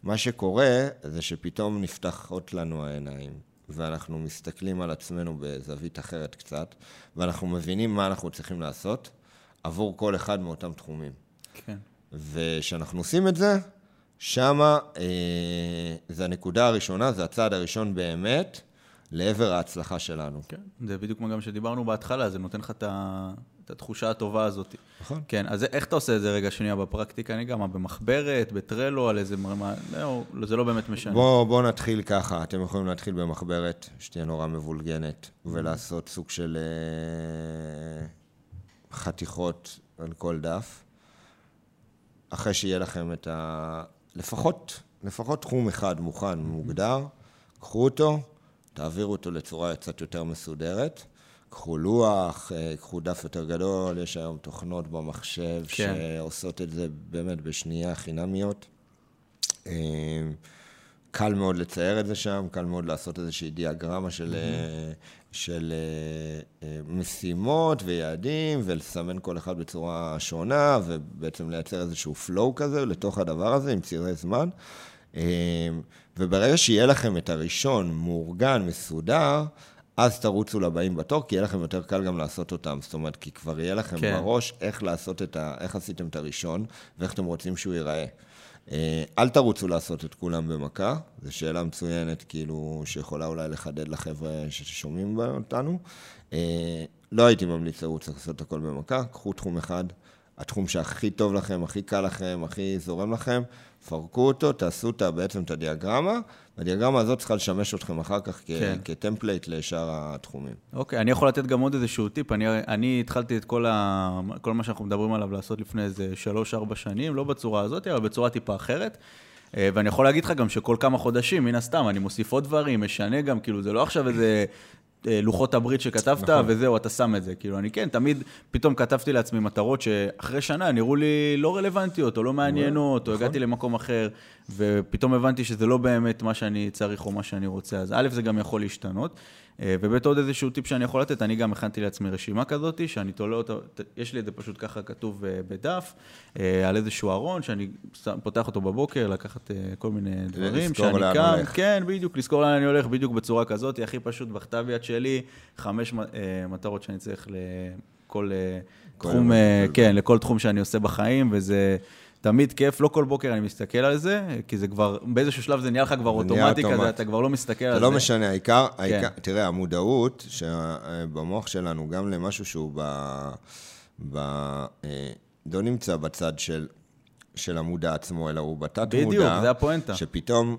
Speaker 2: מה שקורה זה שפתאום נפתחות לנו העיניים, ואנחנו מסתכלים על עצמנו בזווית אחרת קצת, ואנחנו מבינים מה אנחנו צריכים לעשות עבור כל אחד מאותם תחומים.
Speaker 1: כן.
Speaker 2: וכשאנחנו עושים את זה, שמה אה, זה הנקודה הראשונה, זה הצעד הראשון באמת לעבר ההצלחה שלנו.
Speaker 1: כן, זה בדיוק מה גם שדיברנו בהתחלה, זה נותן לך את ה- את התחושה הטובה הזאת.
Speaker 2: נכון.
Speaker 1: כן, אז איך אתה עושה את זה רגע שנייה בפרקטיקה? אני גם, במחברת, בטרלו, על איזה... מה, לא, זה לא באמת משנה.
Speaker 2: בואו בוא נתחיל ככה, אתם יכולים להתחיל במחברת, שתהיה נורא מבולגנת, ולעשות סוג של אה, חתיכות על כל דף. אחרי שיהיה לכם את ה... לפחות, לפחות תחום אחד מוכן, מוגדר, קחו אותו, תעבירו אותו לצורה קצת יותר מסודרת. קחו לוח, אה, קחו דף יותר גדול, יש היום תוכנות במחשב
Speaker 1: כן.
Speaker 2: שעושות את זה באמת בשנייה חינמיות. אה, קל מאוד לצייר את זה שם, קל מאוד לעשות איזושהי דיאגרמה של, אה, של משימות ויעדים, ולסמן כל אחד בצורה שונה, ובעצם לייצר איזשהו flow כזה לתוך הדבר הזה עם צירי זמן. וברגע שיהיה לכם את הראשון מאורגן, מסודר, אז תרוצו לבאים בתור, כי יהיה לכם יותר קל גם לעשות אותם. זאת אומרת, כי כבר יהיה לכם
Speaker 1: כן.
Speaker 2: בראש איך לעשות את ה... איך עשיתם את הראשון, ואיך אתם רוצים שהוא ייראה. אה, אל תרוצו לעשות את כולם במכה, זו שאלה מצוינת, כאילו, שיכולה אולי לחדד לחבר'ה ששומעים אותנו. אה, לא הייתי ממליץ לרוץ לעשות את הכל במכה, קחו תחום אחד, התחום שהכי טוב לכם, הכי קל לכם, הכי זורם לכם, פרקו אותו, תעשו אותה, בעצם את הדיאגרמה, והדיאגרמה הזאת צריכה לשמש אתכם אחר כך כ-
Speaker 1: כן.
Speaker 2: כטמפלייט לשאר התחומים.
Speaker 1: אוקיי, אני יכול לתת גם עוד איזשהו טיפ. אני, אני התחלתי את כל, ה, כל מה שאנחנו מדברים עליו לעשות לפני איזה שלוש-ארבע שנים, לא בצורה הזאת, אבל בצורה טיפה אחרת. אה, ואני יכול להגיד לך גם שכל כמה חודשים, מן הסתם, אני מוסיף עוד דברים, משנה גם, כאילו, זה לא עכשיו איזה לוחות הברית שכתבת,
Speaker 2: נכון.
Speaker 1: וזהו, אתה שם את זה. כאילו, אני כן, תמיד, פתאום כתבתי לעצמי מטרות שאחרי שנה נראו לי לא רלוונטיות, או לא מעניינות, או
Speaker 2: נכון.
Speaker 1: הגעתי למקום אחר, ופתאום הבנתי שזה לא באמת מה שאני צריך או מה שאני רוצה. אז א', זה גם יכול להשתנות. אה, וב' עוד איזשהו טיפ שאני יכול לתת, אני גם הכנתי לעצמי רשימה כזאת, שאני תולה אותה, יש לי את זה פשוט ככה כתוב אה, בדף, אה, על איזשהו ארון, שאני פותח אותו בבוקר, לקחת כל מיני דברים,
Speaker 2: לזכור
Speaker 1: שאני
Speaker 2: לאן
Speaker 1: קם,
Speaker 2: הולך.
Speaker 1: כן, בדיוק, לזכור לאן אני הולך, בדיוק בצורה כזאת, הכי פשוט בכתב יד שלי, חמש מטרות שאני צריך לכל
Speaker 2: כל
Speaker 1: תחום, כן, לכל תחום שאני עושה בחיים, וזה תמיד כיף, לא כל בוקר אני מסתכל על זה, כי זה כבר, באיזשהו שלב זה נהיה לך כבר אוטומטי כזה, אתה כבר לא מסתכל על
Speaker 2: זה.
Speaker 1: זה
Speaker 2: לא משנה, העיקר, כן. תראה, המודעות שבמוח שלנו, גם למשהו שהוא ב... ב אה, לא נמצא בצד של, של המודע עצמו, אלא הוא בתת-מודע.
Speaker 1: בדיוק, זה הפואנטה.
Speaker 2: שפתאום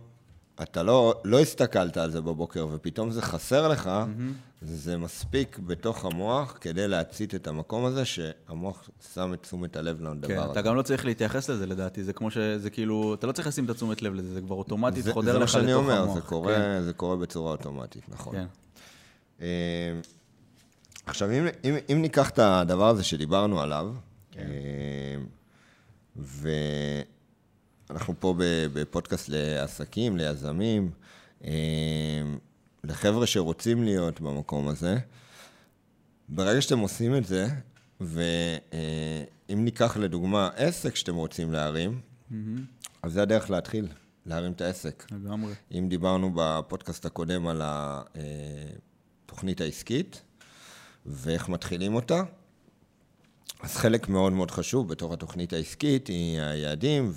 Speaker 2: אתה לא, לא הסתכלת על זה בבוקר, ופתאום זה חסר לך, mm-hmm. זה מספיק בתוך המוח כדי להצית את המקום הזה, שהמוח שם את תשומת הלב לדבר
Speaker 1: כן,
Speaker 2: הזה.
Speaker 1: אתה גם לא צריך להתייחס לזה, לדעתי. זה כמו שזה כאילו, אתה לא צריך לשים את התשומת לב לזה, זה כבר אוטומטית זה, חודר זה לך לתוך המוח. זה מה שאני אומר,
Speaker 2: זה קורה, כן. זה קורה בצורה אוטומטית, נכון. כן. אה, עכשיו, אם, אם, אם ניקח את הדבר הזה שדיברנו עליו, כן. אה, ו... אנחנו פה בפודקאסט לעסקים, ליזמים, אה, לחבר'ה שרוצים להיות במקום הזה. ברגע שאתם עושים את זה, ואם ניקח לדוגמה עסק שאתם רוצים להרים, mm-hmm. אז זה הדרך להתחיל, להרים את העסק.
Speaker 1: לגמרי.
Speaker 2: אם דיברנו בפודקאסט הקודם על התוכנית העסקית, ואיך מתחילים אותה, אז חלק מאוד מאוד חשוב בתוך התוכנית העסקית היא היעדים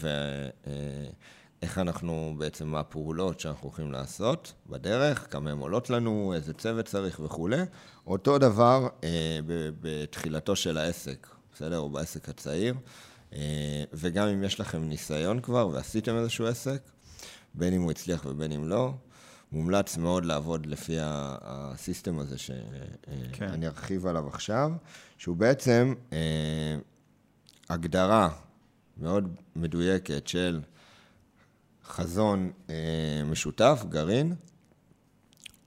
Speaker 2: ואיך אנחנו בעצם, מה הפעולות שאנחנו הולכים לעשות בדרך, כמה הן עולות לנו, איזה צוות צריך וכולי. אותו דבר אה, בתחילתו של העסק, בסדר? או בעסק הצעיר. אה, וגם אם יש לכם ניסיון כבר ועשיתם איזשהו עסק, בין אם הוא הצליח ובין אם לא, מומלץ מאוד לעבוד לפי הסיסטם הזה שאני כן. ארחיב עליו עכשיו, שהוא בעצם אה, הגדרה מאוד מדויקת של חזון אה, משותף, גרעין.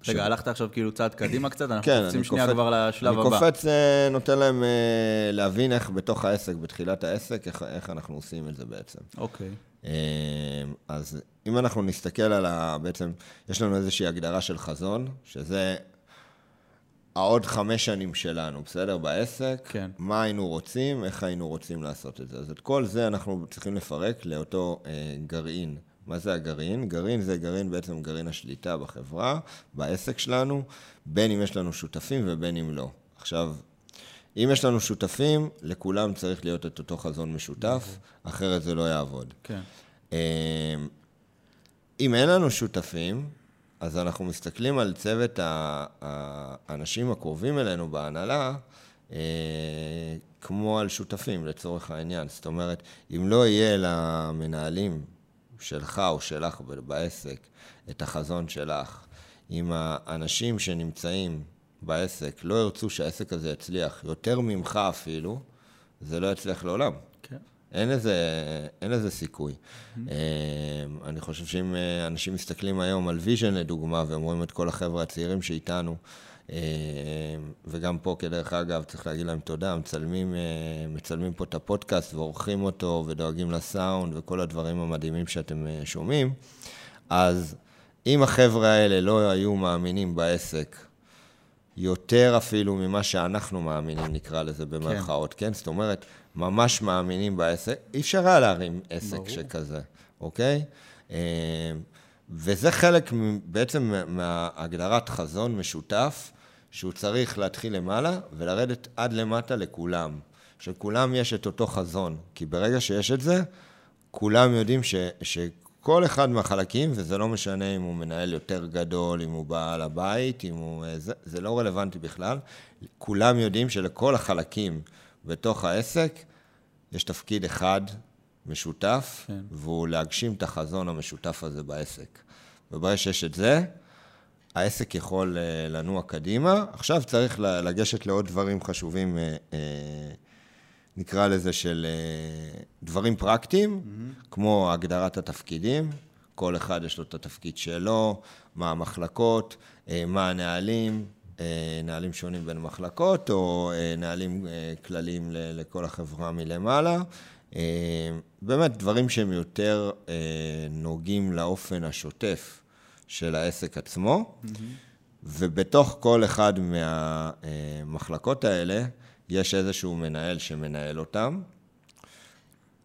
Speaker 1: רגע, ש... הלכת עכשיו כאילו צעד קדימה קצת, אנחנו כן, קופצים שנייה קופץ, כבר לשלב
Speaker 2: אני הבא. אני קופץ, אה, נותן להם אה, להבין איך בתוך העסק, בתחילת העסק, איך, איך אנחנו עושים את זה בעצם.
Speaker 1: אוקיי.
Speaker 2: אה, אז אם אנחנו נסתכל על ה... בעצם, יש לנו איזושהי הגדרה של חזון, שזה העוד חמש שנים שלנו, בסדר? בעסק.
Speaker 1: כן.
Speaker 2: מה היינו רוצים, איך היינו רוצים לעשות את זה. אז את כל זה אנחנו צריכים לפרק לאותו אה, גרעין. מה זה הגרעין? גרעין זה גרעין, בעצם גרעין השליטה בחברה, בעסק שלנו, בין אם יש לנו שותפים ובין אם לא. עכשיו, אם יש לנו שותפים, לכולם צריך להיות את אותו חזון משותף, אחרת זה לא יעבוד.
Speaker 1: כן.
Speaker 2: אה, אם אין לנו שותפים, אז אנחנו מסתכלים על צוות האנשים הקרובים אלינו בהנהלה, אה, כמו על שותפים לצורך העניין. זאת אומרת, אם לא יהיה למנהלים שלך או שלך בעסק את החזון שלך, אם האנשים שנמצאים בעסק לא ירצו שהעסק הזה יצליח יותר ממך אפילו, זה לא יצליח לעולם. אין לזה, אין לזה סיכוי. Mm-hmm. אני חושב שאם אה, אנשים מסתכלים היום על ויז'ן לדוגמה, והם רואים את כל החבר'ה הצעירים שאיתנו, וגם פה, כדרך אגב, צריך להגיד להם תודה, מצלמים, מצלמים פה את הפודקאסט ועורכים אותו, ודואגים לסאונד וכל הדברים המדהימים שאתם שומעים, אז אם החבר'ה האלה לא היו מאמינים בעסק, יותר אפילו ממה שאנחנו מאמינים, נקרא לזה במרכאות, כן? כן? זאת אומרת, ממש מאמינים בעסק, אי אפשר היה להרים עסק ברור. שכזה, אוקיי? אה, וזה חלק בעצם מהגדרת חזון משותף, שהוא צריך להתחיל למעלה ולרדת עד למטה לכולם. שכולם יש את אותו חזון, כי ברגע שיש את זה, כולם יודעים ש, שכל אחד מהחלקים, וזה לא משנה אם הוא מנהל יותר גדול, אם הוא בעל הבית, אם הוא... זה, זה לא רלוונטי בכלל, כולם יודעים שלכל החלקים בתוך העסק יש תפקיד אחד משותף, כן. והוא להגשים את החזון המשותף הזה בעסק. וברגע שיש את זה, העסק יכול אה, לנוע קדימה. עכשיו צריך לגשת לעוד דברים חשובים, אה, אה, נקרא לזה של דברים פרקטיים, mm-hmm. כמו הגדרת התפקידים. כל אחד יש לו את התפקיד שלו, מה המחלקות, מה הנהלים, נהלים שונים בין מחלקות, או נהלים כלליים לכל החברה מלמעלה. באמת, דברים שהם יותר נוגעים לאופן השוטף של העסק עצמו, mm-hmm. ובתוך כל אחד מהמחלקות האלה, יש איזשהו מנהל שמנהל אותם.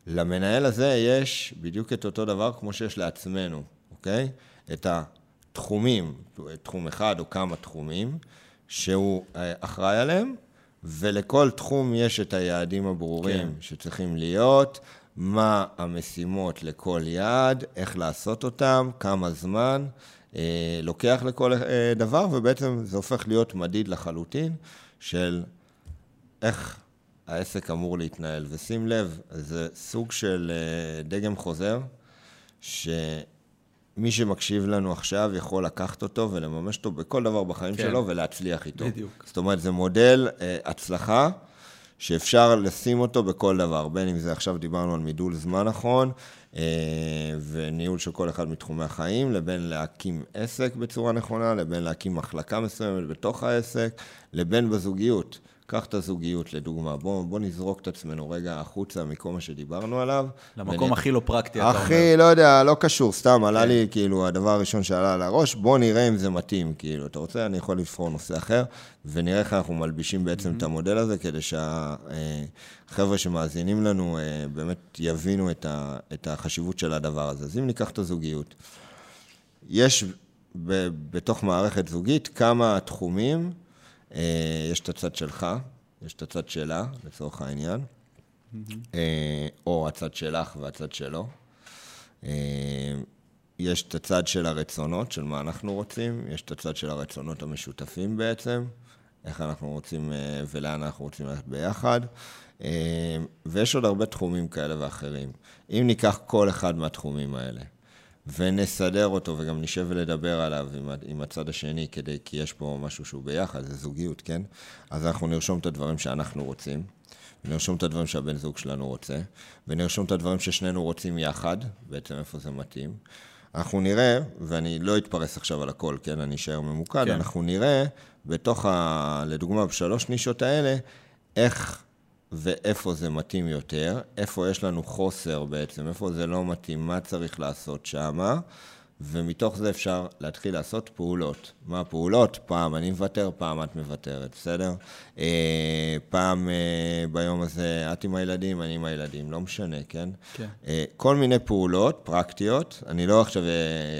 Speaker 2: למנהל הזה יש בדיוק את אותו דבר כמו שיש לעצמנו, אוקיי? את תחומים, תחום אחד או כמה תחומים, שהוא אה, אחראי עליהם, ולכל תחום יש את היעדים הברורים כן. שצריכים להיות, מה המשימות לכל יעד, איך לעשות אותם, כמה זמן אה, לוקח לכל אה, דבר, ובעצם זה הופך להיות מדיד לחלוטין של איך העסק אמור להתנהל. ושים לב, זה סוג של אה, דגם חוזר, שמי שמקשיב לנו עכשיו יכול לקחת אותו ולממש אותו בכל דבר בחיים כן. שלו ולהצליח איתו.
Speaker 1: בדיוק.
Speaker 2: זאת אומרת, זה מודל אה, הצלחה. שאפשר לשים אותו בכל דבר, בין אם זה עכשיו דיברנו על מידול זמן נכון, אה, וניהול של כל אחד מתחומי החיים, לבין להקים עסק בצורה נכונה, לבין להקים מחלקה מסוימת בתוך העסק, לבין בזוגיות. קח את הזוגיות לדוגמה, בוא, בוא נזרוק את עצמנו רגע החוצה מכל מה שדיברנו עליו.
Speaker 1: למקום ונ... הכי לא פרקטי, אתה אומר.
Speaker 2: הכי, לא יודע, לא קשור, סתם, עלה כן. לי כאילו הדבר הראשון שעלה על הראש, בוא נראה אם זה מתאים, כאילו, אתה רוצה, אני יכול לבחור נושא אחר, ונראה איך אנחנו מלבישים בעצם mm-hmm. את המודל הזה, כדי שהחבר'ה שמאזינים לנו אה, באמת יבינו את, ה, את החשיבות של הדבר הזה. אז אם ניקח את הזוגיות, יש ב, בתוך מערכת זוגית כמה תחומים, אה, יש את הצד שלך, יש את הצד שלה, לצורך העניין, אה, או הצד שלך והצד שלו. אה, יש את הצד של הרצונות, של מה אנחנו רוצים, יש את הצד של הרצונות המשותפים בעצם, איך אנחנו רוצים ולאן אנחנו רוצים ללכת ביחד, ויש עוד הרבה תחומים כאלה ואחרים. אם ניקח כל אחד מהתחומים האלה, ונסדר אותו, וגם נשב ולדבר עליו עם, עם הצד השני, כדי, כי יש פה משהו שהוא ביחד, זה זוגיות, כן? אז אנחנו נרשום את הדברים שאנחנו רוצים, נרשום את הדברים שהבן זוג שלנו רוצה, ונרשום את הדברים ששנינו רוצים יחד, בעצם איפה זה מתאים. אנחנו נראה, ואני לא אתפרס עכשיו על הכל, כן? אני אשאר ממוקד, כן. אנחנו נראה בתוך, ה, לדוגמה, בשלוש נישות האלה, איך ואיפה זה מתאים יותר, איפה יש לנו חוסר בעצם, איפה זה לא מתאים, מה צריך לעשות שמה, ומתוך זה אפשר להתחיל לעשות פעולות. מה הפעולות? פעם אני מוותר, פעם את מוותרת, בסדר? אה, פעם אה, ביום הזה את עם הילדים, אני עם הילדים, לא משנה, כן?
Speaker 1: כן.
Speaker 2: אה, כל מיני פעולות פרקטיות, אני לא עכשיו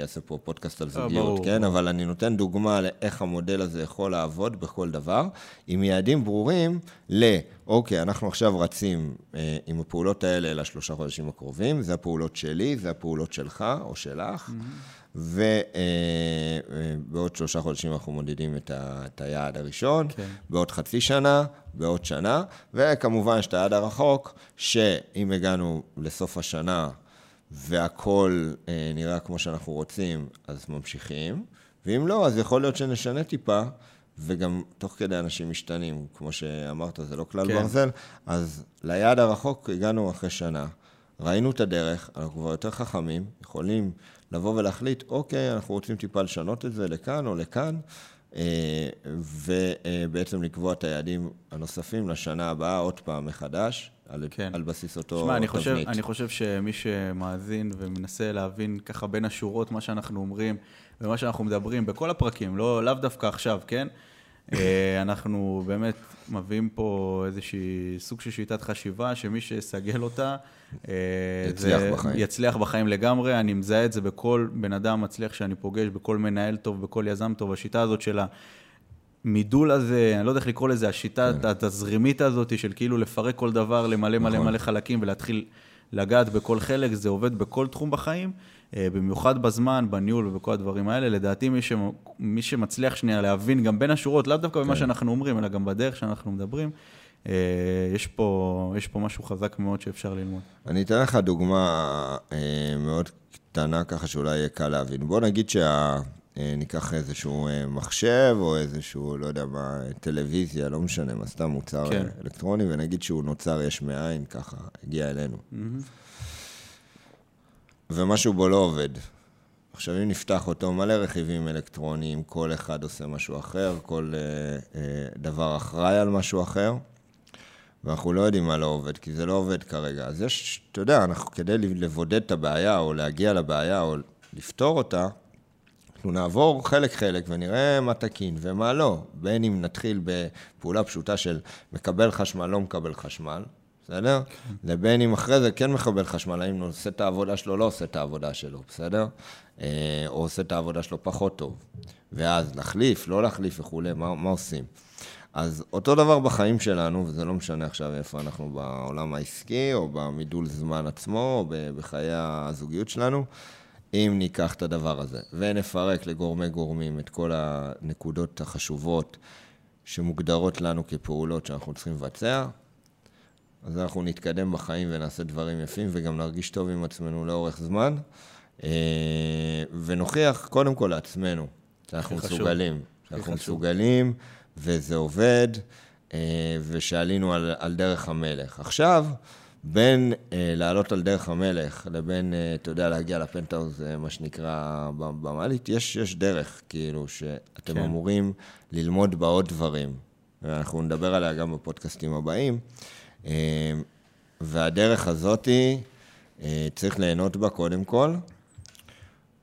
Speaker 2: אעשה פה פודקאסט על זוגיות, ברור, כן? ברור. אבל אני נותן דוגמה לאיך המודל הזה יכול לעבוד בכל דבר, עם יעדים ברורים ל... אוקיי, אנחנו עכשיו רצים אה, עם הפעולות האלה לשלושה חודשים הקרובים, זה הפעולות שלי, זה הפעולות שלך או שלך, mm-hmm. ובעוד אה, אה, שלושה חודשים אנחנו מודדים את, ה, את היעד הראשון, כן. בעוד חצי שנה, בעוד שנה, וכמובן יש את היעד הרחוק, שאם הגענו לסוף השנה והכול אה, נראה כמו שאנחנו רוצים, אז ממשיכים, ואם לא, אז יכול להיות שנשנה טיפה. וגם תוך כדי אנשים משתנים, כמו שאמרת, זה לא כלל כן. ברזל, אז ליעד הרחוק הגענו אחרי שנה, ראינו את הדרך, אנחנו כבר יותר חכמים, יכולים לבוא ולהחליט, אוקיי, אנחנו רוצים טיפה לשנות את זה לכאן או לכאן, אה, ובעצם לקבוע את היעדים הנוספים לשנה הבאה עוד פעם מחדש, על, כן. על בסיס אותו
Speaker 1: שמה, אני חושב, אני חושב שמי שמאזין ומנסה להבין ככה בין השורות מה שאנחנו אומרים ומה שאנחנו מדברים בכל הפרקים, לא, לאו דווקא עכשיו, כן? אה, אנחנו באמת מביאים פה איזושהי סוג של שיטת חשיבה, שמי שיסגל אותה,
Speaker 2: אה, יצליח בחיים.
Speaker 1: יצליח בחיים לגמרי. אני מזהה את זה בכל בן אדם מצליח שאני פוגש, בכל מנהל טוב, בכל יזם טוב. השיטה הזאת של המידול הזה, אני לא יודע איך לקרוא לזה, השיטה כן. התזרימית הזאת של כאילו לפרק כל דבר למלא מלא נכון. מלא חלקים ולהתחיל לגעת בכל חלק, זה עובד בכל תחום בחיים. אה, במיוחד בזמן, בניהול ובכל הדברים האלה. לדעתי, מי, ש... מי שמצליח שנייה להבין גם בין השורות, לאו דווקא כן. במה שאנחנו אומרים, אלא גם בדרך שאנחנו מדברים, אה, יש פה, יש פה משהו חזק מאוד שאפשר ללמוד.
Speaker 2: אני אתן לך דוגמה אה, מאוד קטנה, ככה שאולי יהיה קל להבין. בוא נגיד שה... ניקח איזשהו מחשב או איזשהו, לא יודע מה, טלוויזיה, לא משנה מה, סתם מוצר כן. אלקטרוני, ונגיד שהוא נוצר יש מאין, ככה, הגיע אלינו. Mm-hmm. ומשהו בו לא עובד. עכשיו, אם נפתח אותו, מלא רכיבים אלקטרוניים, כל אחד עושה משהו אחר, כל אה, אה, דבר אחראי על משהו אחר, ואנחנו לא יודעים מה לא עובד, כי זה לא עובד כרגע. אז יש, אתה יודע, אנחנו כדי לבודד את הבעיה, או להגיע לבעיה, או לפתור אותה, אנחנו נעבור חלק-חלק ונראה מה תקין ומה לא. בין אם נתחיל בפעולה פשוטה של מקבל חשמל, לא מקבל חשמל, בסדר? לבין אם אחרי זה כן מחבל חשמל, האם הוא עושה את העבודה שלו, לא עושה את העבודה שלו, בסדר? אה, או עושה את העבודה שלו פחות טוב. ואז להחליף, לא להחליף וכולי, מה, מה עושים? אז אותו דבר בחיים שלנו, וזה לא משנה עכשיו איפה אנחנו בעולם העסקי, או במידול זמן עצמו, או בחיי הזוגיות שלנו, אם ניקח את הדבר הזה ונפרק לגורמי גורמים את כל הנקודות החשובות שמוגדרות לנו כפעולות שאנחנו צריכים לבצע, אז אנחנו נתקדם בחיים ונעשה דברים יפים וגם נרגיש טוב עם עצמנו לאורך זמן, אה, ונוכיח קודם כל לעצמנו שאנחנו מסוגלים, שאנחנו מסוגלים וזה עובד, אה, ושעלינו על, על דרך המלך. עכשיו, בין אה, לעלות על דרך המלך לבין, אה, אתה יודע, להגיע לפנטהאוז, אה, מה שנקרא, במעלית, יש, יש דרך, כאילו, שאתם כן. אמורים ללמוד בה עוד דברים. ואנחנו נדבר עליה גם בפודקאסטים הבאים. אה, והדרך הזאתי, אה, צריך ליהנות בה קודם כל,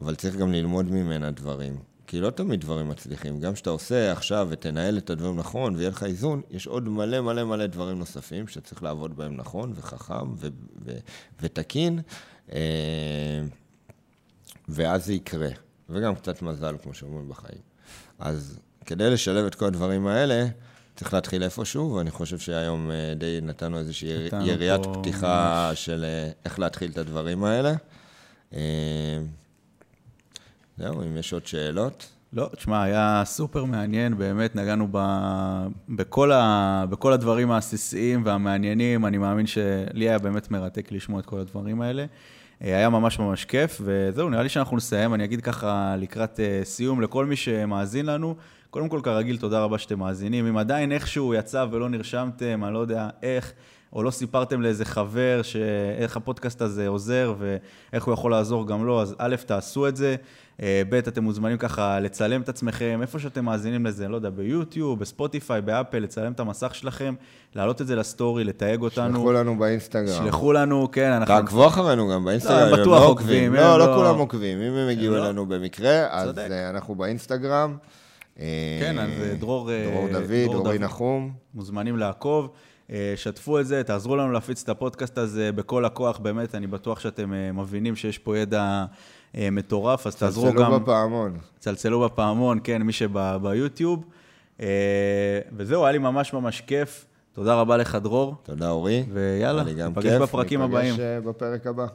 Speaker 2: אבל צריך גם ללמוד ממנה דברים. כי לא תמיד דברים מצליחים. גם כשאתה עושה עכשיו ותנהל את הדברים נכון ויהיה לך איזון, יש עוד מלא מלא מלא דברים נוספים שצריך לעבוד בהם נכון וחכם ו- ו- ותקין, אה, ואז זה יקרה. וגם קצת מזל, כמו שאומרים בחיים. אז כדי לשלב את כל הדברים האלה, צריך להתחיל איפשהו, ואני חושב שהיום אה, די נתנו איזושהי יריית פתיחה ממש. של אה, איך להתחיל את הדברים האלה. זהו, אם יש עוד שאלות.
Speaker 1: לא, תשמע, היה סופר מעניין, באמת נגענו ב... בכל, ה... בכל הדברים העסיסיים והמעניינים, אני מאמין שלי היה באמת מרתק לשמוע את כל הדברים האלה. אה, היה ממש ממש כיף, וזהו, נראה לי שאנחנו נסיים. אני אגיד ככה לקראת אה, סיום לכל מי שמאזין לנו, קודם כל, כרגיל, תודה רבה שאתם מאזינים. אם עדיין איכשהו יצא ולא נרשמתם, אני לא יודע איך, או לא סיפרתם לאיזה חבר איך הפודקאסט הזה עוזר ואיך הוא יכול לעזור גם לו, אז א', תעשו את זה. אה, ב', אתם מוזמנים ככה לצלם את עצמכם, איפה שאתם מאזינים לזה, לא יודע, ביוטיוב, בספוטיפיי, באפל, לצלם את המסך שלכם, להעלות את זה לסטורי, לתייג אותנו.
Speaker 2: שלחו לנו באינסטגרם.
Speaker 1: שלחו לנו, כן,
Speaker 2: אנחנו... תעקבו אחרינו גם באינסטגרם,
Speaker 1: לא, בטוח עוקבים.
Speaker 2: לא, לא, לא כולם עוקבים, אם הם הגיעו אלינו במקרה, אז אה, אנחנו באינסטגרם.
Speaker 1: כן, אז דרור...
Speaker 2: דרור דוד, דרורי נחום.
Speaker 1: מוזמנים לעקוב. שתפו את זה, תעזרו לנו להפיץ את הפודקאסט הזה בכל הכוח, באמת, אני בטוח שאתם מבינים שיש פה ידע אה, מטורף, אז תעזרו גם...
Speaker 2: צלצלו בפעמון.
Speaker 1: צלצלו בפעמון, כן, מי שביוטיוב. אה, וזהו, היה לי ממש ממש כיף. תודה רבה לך, דרור.
Speaker 2: תודה, אורי.
Speaker 1: ויאללה, ניפגש בפרקים הבאים.
Speaker 2: ניפגש בפרק הבא.